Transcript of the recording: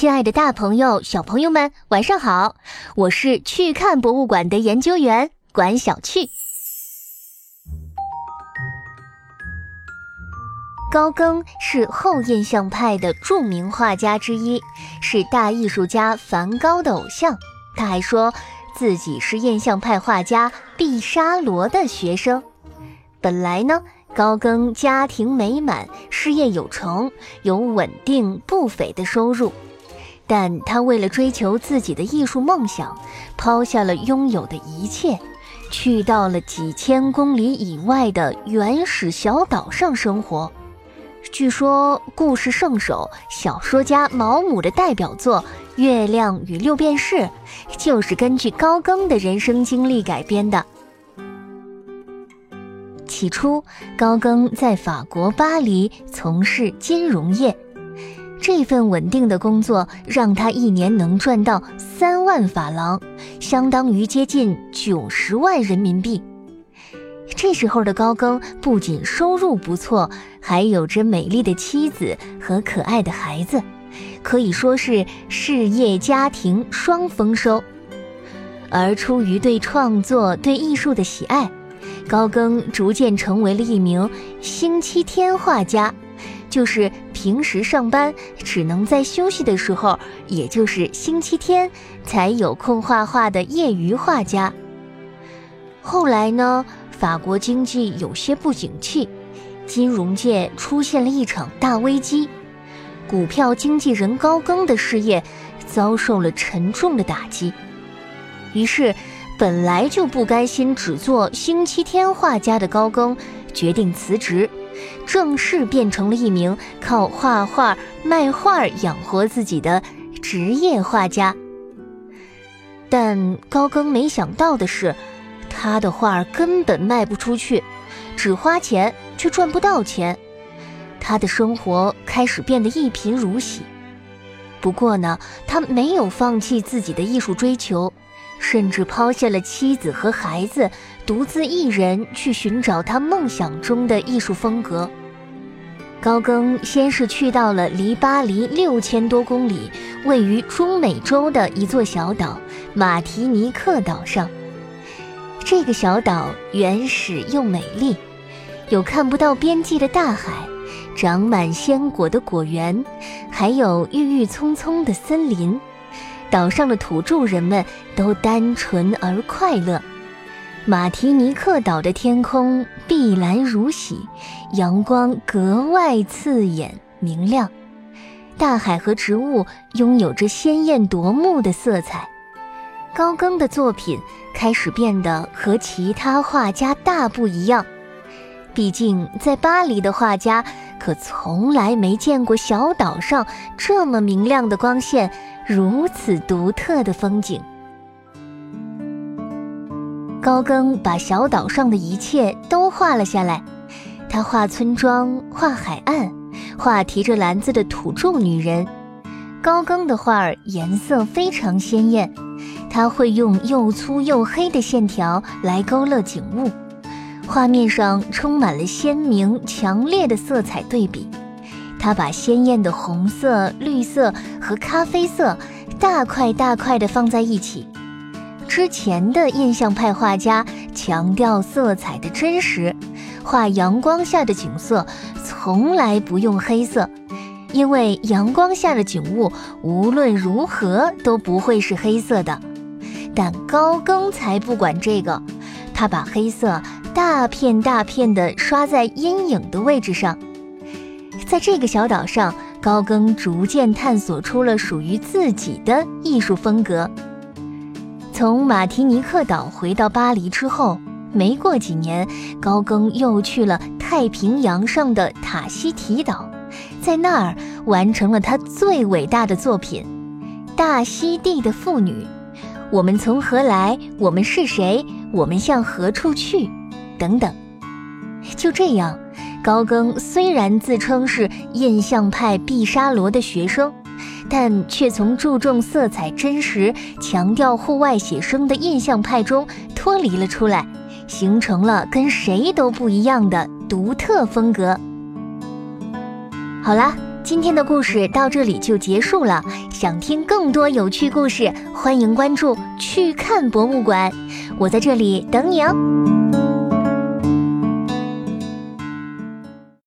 亲爱的大朋友、小朋友们，晚上好！我是去看博物馆的研究员管小趣。高更是后印象派的著名画家之一，是大艺术家梵高的偶像。他还说自己是印象派画家毕沙罗的学生。本来呢。高更家庭美满，事业有成，有稳定不菲的收入，但他为了追求自己的艺术梦想，抛下了拥有的一切，去到了几千公里以外的原始小岛上生活。据说，故事圣手小说家毛姆的代表作《月亮与六便士》，就是根据高更的人生经历改编的。起初，高更在法国巴黎从事金融业，这份稳定的工作让他一年能赚到三万法郎，相当于接近九十万人民币。这时候的高更不仅收入不错，还有着美丽的妻子和可爱的孩子，可以说是事业家庭双丰收。而出于对创作、对艺术的喜爱。高更逐渐成为了一名星期天画家，就是平时上班只能在休息的时候，也就是星期天才有空画画的业余画家。后来呢，法国经济有些不景气，金融界出现了一场大危机，股票经纪人高更的事业遭受了沉重的打击，于是。本来就不甘心只做星期天画家的高更，决定辞职，正式变成了一名靠画画卖画养活自己的职业画家。但高更没想到的是，他的画根本卖不出去，只花钱却赚不到钱，他的生活开始变得一贫如洗。不过呢，他没有放弃自己的艺术追求。甚至抛下了妻子和孩子，独自一人去寻找他梦想中的艺术风格。高更先是去到了离巴黎六千多公里、位于中美洲的一座小岛——马提尼克岛上。这个小岛原始又美丽，有看不到边际的大海，长满鲜果的果园，还有郁郁葱葱的森林。岛上的土著人们都单纯而快乐。马提尼克岛的天空碧蓝如洗，阳光格外刺眼明亮，大海和植物拥有着鲜艳夺目的色彩。高更的作品开始变得和其他画家大不一样，毕竟在巴黎的画家可从来没见过小岛上这么明亮的光线。如此独特的风景，高更把小岛上的一切都画了下来。他画村庄，画海岸，画提着篮子的土著女人。高更的画儿颜色非常鲜艳，他会用又粗又黑的线条来勾勒景物，画面上充满了鲜明强烈的色彩对比。他把鲜艳的红色、绿色和咖啡色大块大块地放在一起。之前的印象派画家强调色彩的真实，画阳光下的景色从来不用黑色，因为阳光下的景物无论如何都不会是黑色的。但高更才不管这个，他把黑色大片大片地刷在阴影的位置上。在这个小岛上，高更逐渐探索出了属于自己的艺术风格。从马提尼克岛回到巴黎之后，没过几年，高更又去了太平洋上的塔希提岛，在那儿完成了他最伟大的作品《大溪地的妇女》。我们从何来？我们是谁？我们向何处去？等等。就这样。高更虽然自称是印象派毕沙罗的学生，但却从注重色彩真实、强调户外写生的印象派中脱离了出来，形成了跟谁都不一样的独特风格。好啦，今天的故事到这里就结束了。想听更多有趣故事，欢迎关注“去看博物馆”。我在这里等你哦。